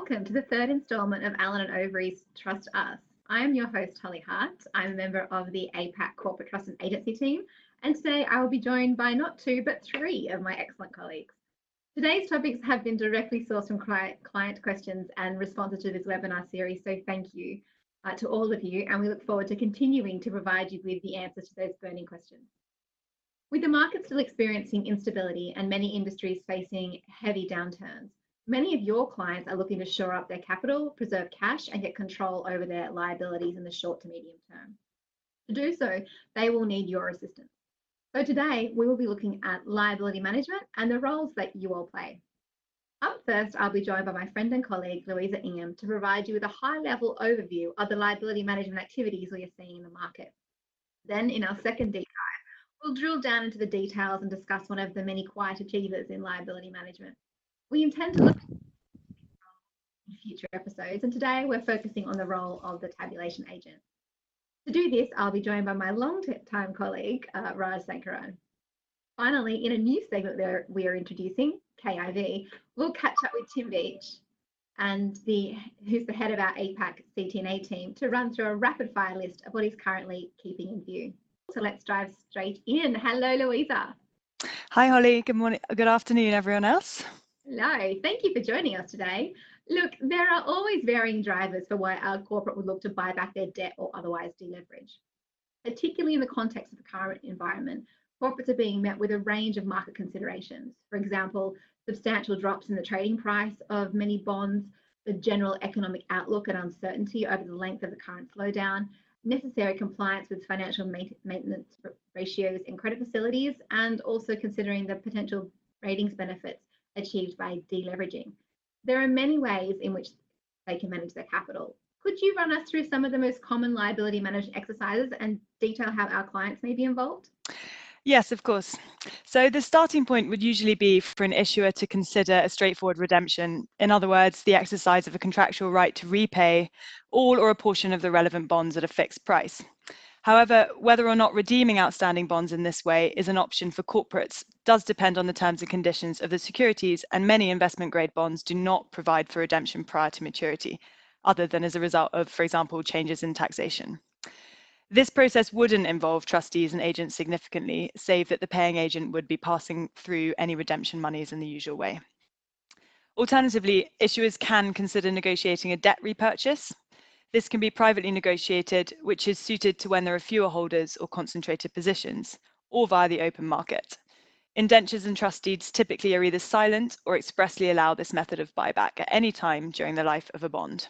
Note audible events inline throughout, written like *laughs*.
welcome to the third instalment of Allen and Overy's Trust Us. I am your host, Holly Hart. I'm a member of the APAC Corporate Trust and Agency team, and today I will be joined by not two, but three of my excellent colleagues. Today's topics have been directly sourced from client questions and responses to this webinar series, so thank you uh, to all of you, and we look forward to continuing to provide you with the answers to those burning questions. With the market still experiencing instability and many industries facing heavy downturns, many of your clients are looking to shore up their capital, preserve cash, and get control over their liabilities in the short to medium term. To do so, they will need your assistance. So today we will be looking at liability management and the roles that you all play. Up first, I'll be joined by my friend and colleague, Louisa Ingham, to provide you with a high-level overview of the liability management activities we are seeing in the market. Then in our second deep dive, we'll drill down into the details and discuss one of the many quiet achievers in liability management. We intend to look in future episodes, and today we're focusing on the role of the tabulation agent. To do this, I'll be joined by my long-time colleague, uh, Raj Sankaran. Finally, in a new segment that we are introducing, KIV, we'll catch up with Tim Beach, and the who's the head of our APAC CTNA team, to run through a rapid fire list of what he's currently keeping in view. So let's dive straight in. Hello, Louisa. Hi, Holly. Good morning. Good afternoon, everyone else. Hello. Thank you for joining us today. Look, there are always varying drivers for why our corporate would look to buy back their debt or otherwise deleverage. Particularly in the context of the current environment, corporates are being met with a range of market considerations. For example, substantial drops in the trading price of many bonds, the general economic outlook and uncertainty over the length of the current slowdown, necessary compliance with financial maintenance ratios in credit facilities, and also considering the potential ratings benefits achieved by deleveraging. There are many ways in which they can manage their capital. Could you run us through some of the most common liability management exercises and detail how our clients may be involved? Yes, of course. So the starting point would usually be for an issuer to consider a straightforward redemption. In other words, the exercise of a contractual right to repay all or a portion of the relevant bonds at a fixed price. However, whether or not redeeming outstanding bonds in this way is an option for corporates does depend on the terms and conditions of the securities, and many investment grade bonds do not provide for redemption prior to maturity, other than as a result of, for example, changes in taxation. This process wouldn't involve trustees and agents significantly, save that the paying agent would be passing through any redemption monies in the usual way. Alternatively, issuers can consider negotiating a debt repurchase. This can be privately negotiated, which is suited to when there are fewer holders or concentrated positions, or via the open market. Indentures and trust deeds typically are either silent or expressly allow this method of buyback at any time during the life of a bond.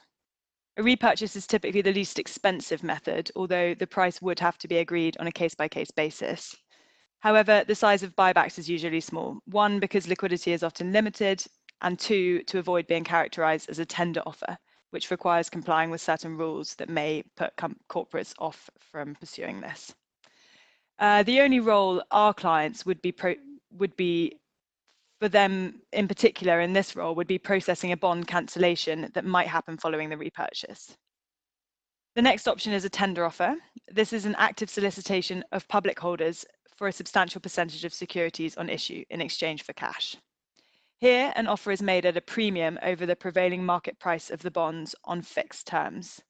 A repurchase is typically the least expensive method, although the price would have to be agreed on a case by case basis. However, the size of buybacks is usually small. One, because liquidity is often limited, and two, to avoid being characterized as a tender offer, which requires complying with certain rules that may put corporates off from pursuing this. Uh, the only role our clients would be would be for them in particular in this role would be processing a bond cancellation that might happen following the repurchase. The next option is a tender offer. This is an active solicitation of public holders for a substantial percentage of securities on issue in exchange for cash. Here, an offer is made at a premium over the prevailing market price of the bonds on fixed terms.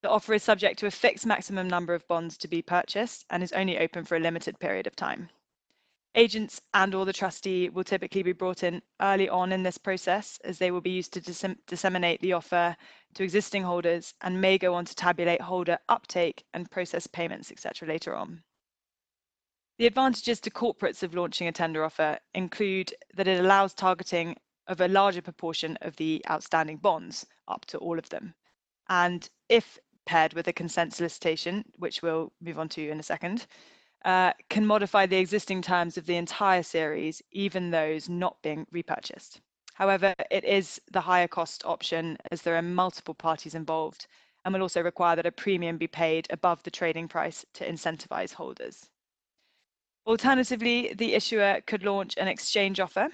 The offer is subject to a fixed maximum number of bonds to be purchased and is only open for a limited period of time. Agents and or the trustee will typically be brought in early on in this process as they will be used to disseminate the offer to existing holders and may go on to tabulate holder uptake and process payments, etc. later on. The advantages to corporates of launching a tender offer include that it allows targeting of a larger proportion of the outstanding bonds, up to all of them. And if paired with a consent solicitation, which we'll move on to in a second, uh, can modify the existing terms of the entire series, even those not being repurchased. However, it is the higher cost option as there are multiple parties involved and will also require that a premium be paid above the trading price to incentivize holders. Alternatively, the issuer could launch an exchange offer.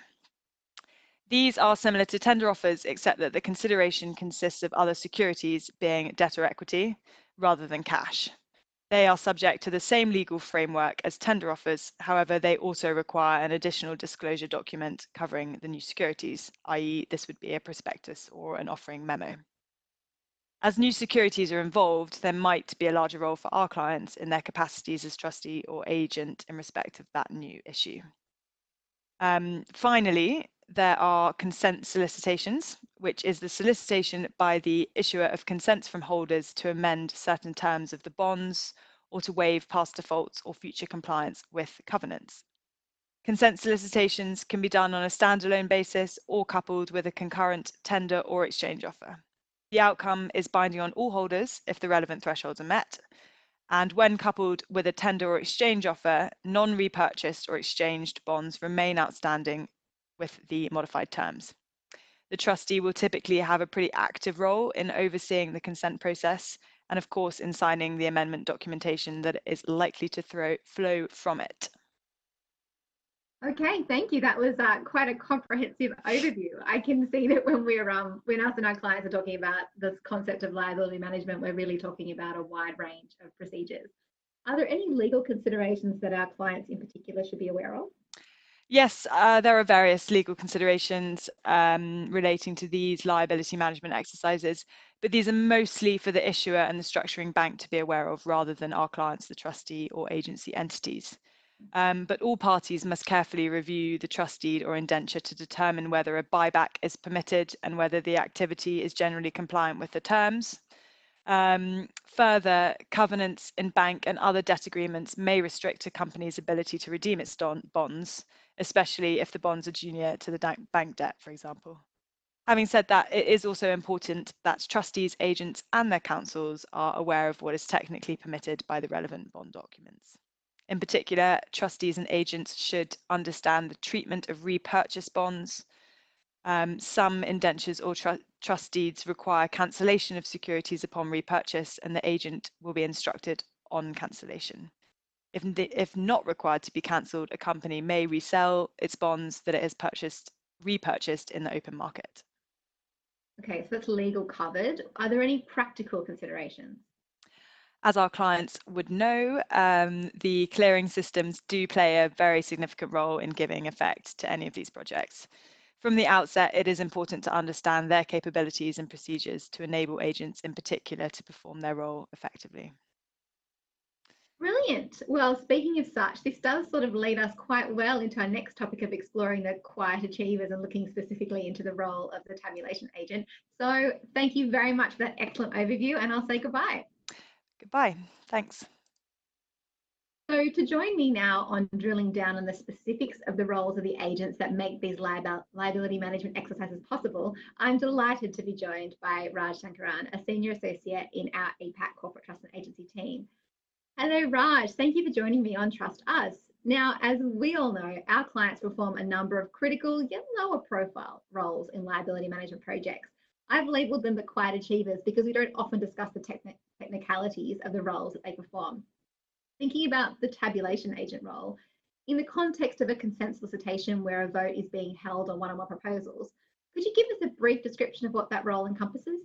These are similar to tender offers, except that the consideration consists of other securities being debt or equity rather than cash. They are subject to the same legal framework as tender offers. However, they also require an additional disclosure document covering the new securities, i.e. this would be a prospectus or an offering memo. As new securities are involved, there might be a larger role for our clients in their capacities as trustee or agent in respect of that new issue. Um, finally, there are consent solicitations, which is the solicitation by the issuer of consents from holders to amend certain terms of the bonds or to waive past defaults or future compliance with covenants. Consent solicitations can be done on a standalone basis or coupled with a concurrent tender or exchange offer. The outcome is binding on all holders if the relevant thresholds are met. And when coupled with a tender or exchange offer, non repurchased or exchanged bonds remain outstanding with the modified terms. The trustee will typically have a pretty active role in overseeing the consent process and of course in signing the amendment documentation that is likely to throw, flow from it. Okay, thank you. That was uh, quite a comprehensive overview. I can see that when we're um, when us and our clients are talking about this concept of liability management, we're really talking about a wide range of procedures. Are there any legal considerations that our clients in particular should be aware of? Yes, uh, there are various legal considerations um, relating to these liability management exercises, but these are mostly for the issuer and the structuring bank to be aware of rather than our clients, the trustee or agency entities. Um, but all parties must carefully review the trust deed or indenture to determine whether a buyback is permitted and whether the activity is generally compliant with the terms. Um, further, covenants in bank and other debt agreements may restrict a company's ability to redeem its bonds, especially if the bonds are junior to the bank debt, for example. Having said that, it is also important that trustees, agents, and their counsels are aware of what is technically permitted by the relevant bond documents. In particular, trustees and agents should understand the treatment of repurchase bonds. Um, some indentures or tr trust deeds require cancellation of securities upon repurchase, and the agent will be instructed on cancellation. If, if not required to be cancelled, a company may resell its bonds that it has purchased, repurchased in the open market. Okay, so that's legal covered. Are there any practical considerations? As our clients would know, um, the clearing systems do play a very significant role in giving effect to any of these projects. From the outset, it is important to understand their capabilities and procedures to enable agents in particular to perform their role effectively. Brilliant. Well, speaking of such, this does sort of lead us quite well into our next topic of exploring the quiet achievers and looking specifically into the role of the tabulation agent. So thank you very much for that excellent overview and I'll say goodbye. Goodbye. Thanks. So to join me now on drilling down on the specifics of the roles of the agents that make these liability management exercises possible, I'm delighted to be joined by Raj Sankaran, a senior associate in our APAC corporate trust and agency team. Hello, Raj. Thank you for joining me on Trust Us. Now, as we all know, our clients perform a number of critical yet lower profile roles in liability management projects. I've labelled them the quiet achievers because we don't often discuss the technicalities of the roles that they perform. Thinking about the tabulation agent role, in the context of a consent solicitation where a vote is being held on one or more proposals, could you give us a brief description of what that role encompasses?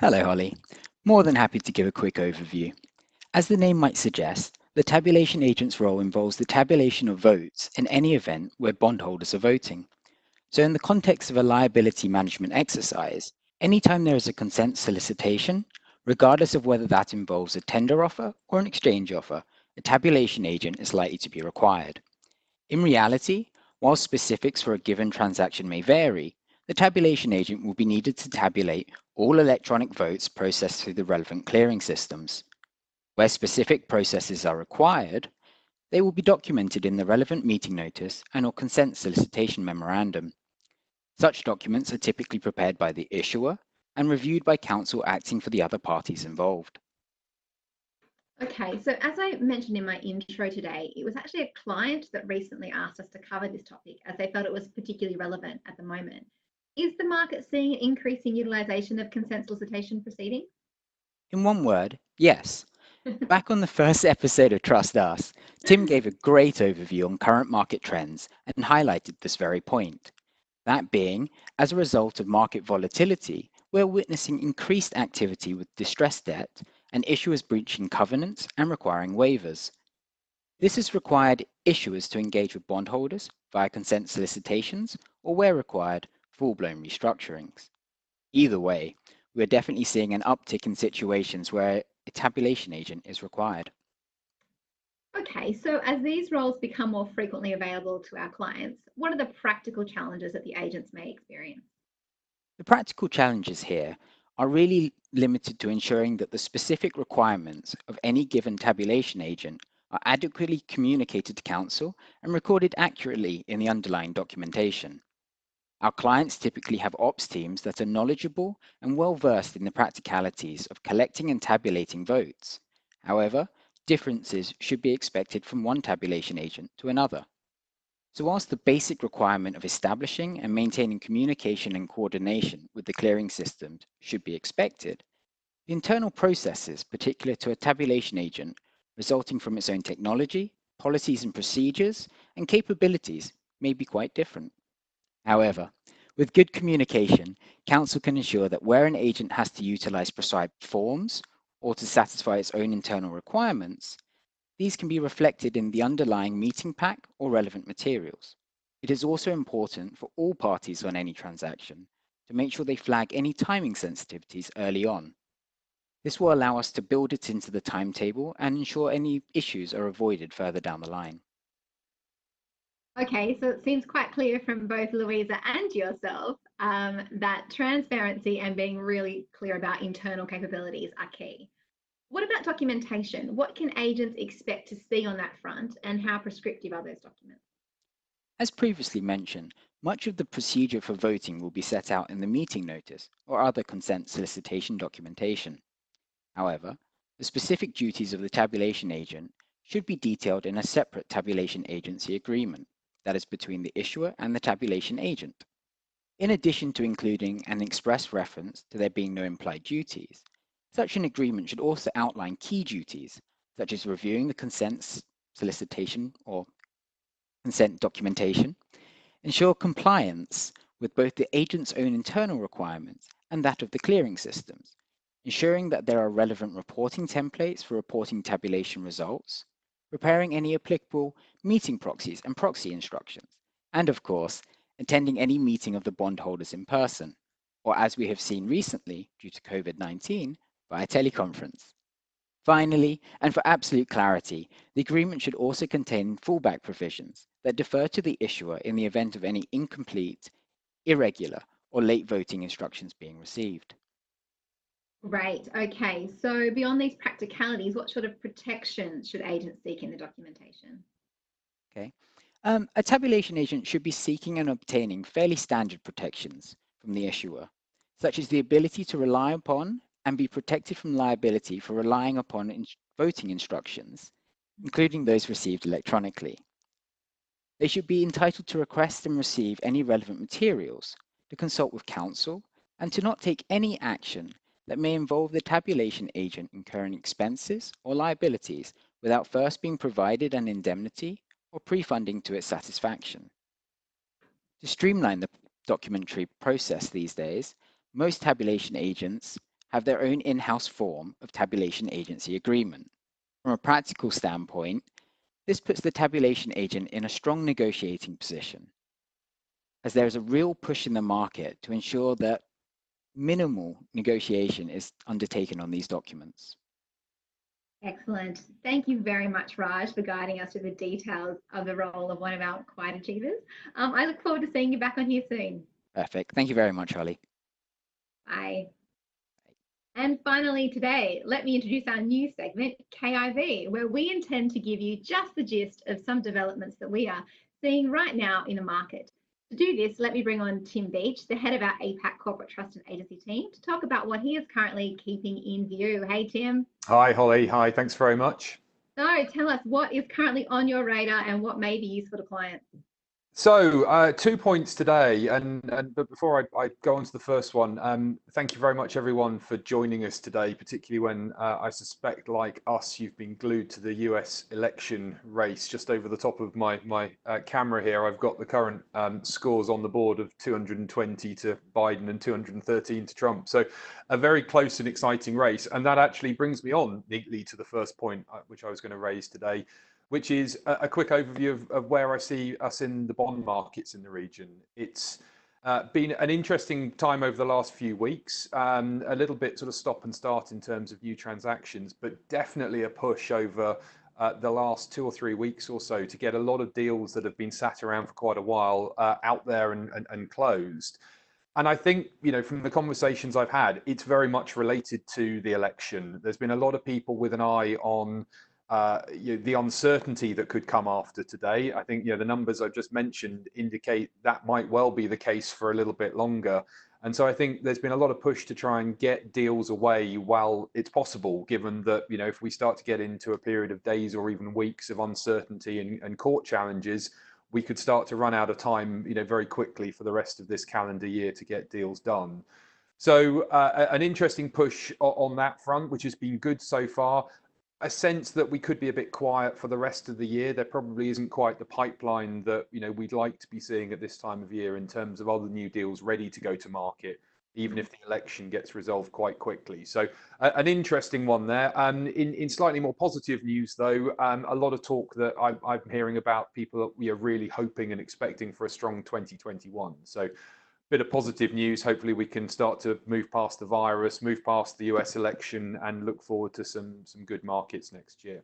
Hello, Holly. More than happy to give a quick overview. As the name might suggest, the tabulation agent's role involves the tabulation of votes in any event where bondholders are voting. So in the context of a liability management exercise, anytime there is a consent solicitation, regardless of whether that involves a tender offer or an exchange offer, a tabulation agent is likely to be required. In reality, while specifics for a given transaction may vary, the tabulation agent will be needed to tabulate all electronic votes processed through the relevant clearing systems. Where specific processes are required, they will be documented in the relevant meeting notice and or consent solicitation memorandum. Such documents are typically prepared by the issuer and reviewed by counsel acting for the other parties involved. Okay, so as I mentioned in my intro today, it was actually a client that recently asked us to cover this topic as they felt it was particularly relevant at the moment. Is the market seeing an increasing utilisation of consent solicitation proceedings? In one word, yes. *laughs* Back on the first episode of Trust Us, Tim *laughs* gave a great overview on current market trends and highlighted this very point. That being, as a result of market volatility, we're witnessing increased activity with distressed debt and issuers breaching covenants and requiring waivers. This has required issuers to engage with bondholders via consent solicitations or, where required, full-blown restructurings. Either way, we are definitely seeing an uptick in situations where a tabulation agent is required. Okay, so as these roles become more frequently available to our clients, what are the practical challenges that the agents may experience? The practical challenges here are really limited to ensuring that the specific requirements of any given tabulation agent are adequately communicated to counsel and recorded accurately in the underlying documentation. Our clients typically have ops teams that are knowledgeable and well versed in the practicalities of collecting and tabulating votes. However, differences should be expected from one tabulation agent to another. So whilst the basic requirement of establishing and maintaining communication and coordination with the clearing systems should be expected, the internal processes particular to a tabulation agent resulting from its own technology, policies and procedures, and capabilities may be quite different. However, with good communication, Counsel can ensure that where an agent has to utilize prescribed forms or to satisfy its own internal requirements, these can be reflected in the underlying meeting pack or relevant materials. It is also important for all parties on any transaction to make sure they flag any timing sensitivities early on. This will allow us to build it into the timetable and ensure any issues are avoided further down the line. Okay, so it seems quite clear from both Louisa and yourself um, that transparency and being really clear about internal capabilities are key. What about documentation? What can agents expect to see on that front and how prescriptive are those documents? As previously mentioned, much of the procedure for voting will be set out in the meeting notice or other consent solicitation documentation. However, the specific duties of the tabulation agent should be detailed in a separate tabulation agency agreement that is between the issuer and the tabulation agent. In addition to including an express reference to there being no implied duties, such an agreement should also outline key duties, such as reviewing the consent solicitation or consent documentation, ensure compliance with both the agent's own internal requirements and that of the clearing systems, ensuring that there are relevant reporting templates for reporting tabulation results, preparing any applicable meeting proxies and proxy instructions, and of course, attending any meeting of the bondholders in person, or as we have seen recently due to COVID-19, via teleconference. Finally, and for absolute clarity, the agreement should also contain fallback provisions that defer to the issuer in the event of any incomplete, irregular, or late voting instructions being received. Right. Okay. So beyond these practicalities, what sort of protections should agents seek in the documentation? Okay. Um, a tabulation agent should be seeking and obtaining fairly standard protections from the issuer, such as the ability to rely upon and be protected from liability for relying upon in voting instructions, mm-hmm. including those received electronically. They should be entitled to request and receive any relevant materials, to consult with counsel, and to not take any action that may involve the tabulation agent incurring expenses or liabilities without first being provided an indemnity or pre-funding to its satisfaction. To streamline the documentary process these days, most tabulation agents have their own in-house form of tabulation agency agreement. From a practical standpoint, this puts the tabulation agent in a strong negotiating position, as there is a real push in the market to ensure that minimal negotiation is undertaken on these documents. Excellent. Thank you very much, Raj, for guiding us through the details of the role of one of our quiet achievers. Um, I look forward to seeing you back on here soon. Perfect. Thank you very much, Holly. Bye. And finally today, let me introduce our new segment, KIV, where we intend to give you just the gist of some developments that we are seeing right now in the market. To do this, let me bring on Tim Beach, the head of our APAC Corporate Trust and Agency team, to talk about what he is currently keeping in view. Hey, Tim. Hi, Holly. Hi, thanks very much. So tell us what is currently on your radar and what may be useful to clients. So, uh, two points today, and, and but before I, I, go on to the first one, um, thank you very much, everyone, for joining us today. Particularly when uh, I suspect, like us, you've been glued to the U.S. election race. Just over the top of my my uh, camera here, I've got the current um, scores on the board of 220 to Biden and 213 to Trump. So, a very close and exciting race, and that actually brings me on neatly to the first point, uh, which I was going to raise today which is a, a quick overview of, of, where I see us in the bond markets in the region. It's uh, been an interesting time over the last few weeks, um, a little bit sort of stop and start in terms of new transactions, but definitely a push over uh, the last two or three weeks or so to get a lot of deals that have been sat around for quite a while uh, out there and, and, and closed. And I think, you know, from the conversations I've had, it's very much related to the election. There's been a lot of people with an eye on uh, you know, the uncertainty that could come after today. I think you know the numbers I've just mentioned indicate that might well be the case for a little bit longer. And so I think there's been a lot of push to try and get deals away while it's possible, given that you know if we start to get into a period of days or even weeks of uncertainty and, and court challenges, we could start to run out of time, you know, very quickly for the rest of this calendar year to get deals done. So uh, an interesting push on that front, which has been good so far a sense that we could be a bit quiet for the rest of the year. There probably isn't quite the pipeline that you know we'd like to be seeing at this time of year in terms of other new deals ready to go to market, even if the election gets resolved quite quickly. So uh, an interesting one there. Um, in in slightly more positive news, though, um, a lot of talk that I, I'm hearing about people that we are really hoping and expecting for a strong 2021. So bit of positive news. Hopefully, we can start to move past the virus, move past the US election, and look forward to some some good markets next year.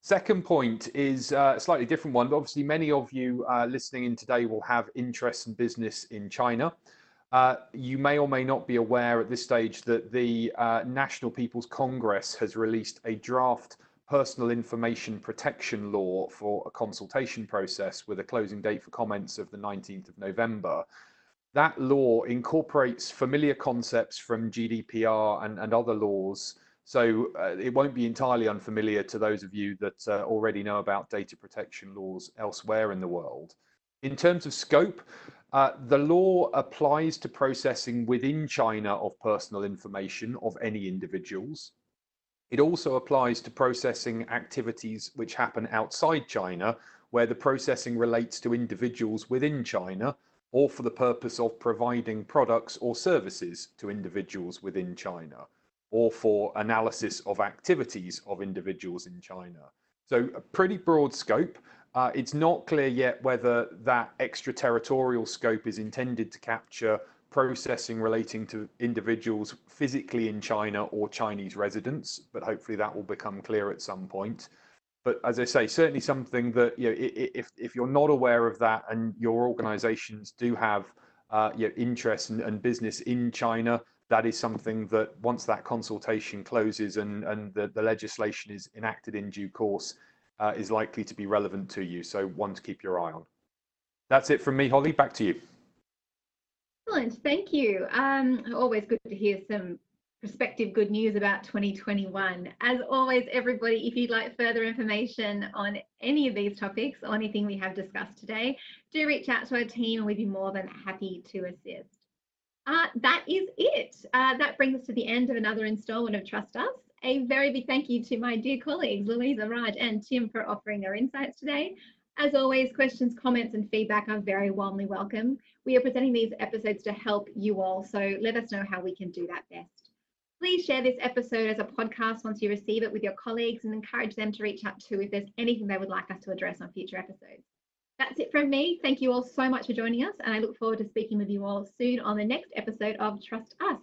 Second point is uh, a slightly different one, but obviously, many of you uh, listening in today will have interest and business in China. Uh, you may or may not be aware at this stage that the uh, National People's Congress has released a draft personal information protection law for a consultation process with a closing date for comments of the 19th of November that law incorporates familiar concepts from GDPR and, and other laws. So uh, it won't be entirely unfamiliar to those of you that uh, already know about data protection laws elsewhere in the world. In terms of scope, uh, the law applies to processing within China of personal information of any individuals. It also applies to processing activities which happen outside China, where the processing relates to individuals within China, or for the purpose of providing products or services to individuals within China, or for analysis of activities of individuals in China. So a pretty broad scope. Uh, it's not clear yet whether that extraterritorial scope is intended to capture processing relating to individuals physically in China or Chinese residents, but hopefully that will become clear at some point but as I say, certainly something that you know, if if you're not aware of that and your organisations do have uh, you know, interest and, and, business in China, that is something that once that consultation closes and and the, the legislation is enacted in due course, uh, is likely to be relevant to you. So one to keep your eye on. That's it from me, Holly. Back to you. Excellent, thank you. Um, always good to hear some prospective good news about 2021. As always, everybody, if you'd like further information on any of these topics or anything we have discussed today, do reach out to our team and we'd be more than happy to assist. Uh, that is it. Uh, that brings us to the end of another installment of Trust Us. A very big thank you to my dear colleagues, Louisa, Raj, and Tim for offering their insights today. As always, questions, comments, and feedback are very warmly welcome. We are presenting these episodes to help you all, so let us know how we can do that best. Please share this episode as a podcast once you receive it with your colleagues and encourage them to reach out to if there's anything they would like us to address on future episodes. That's it from me. Thank you all so much for joining us, and I look forward to speaking with you all soon on the next episode of Trust Us.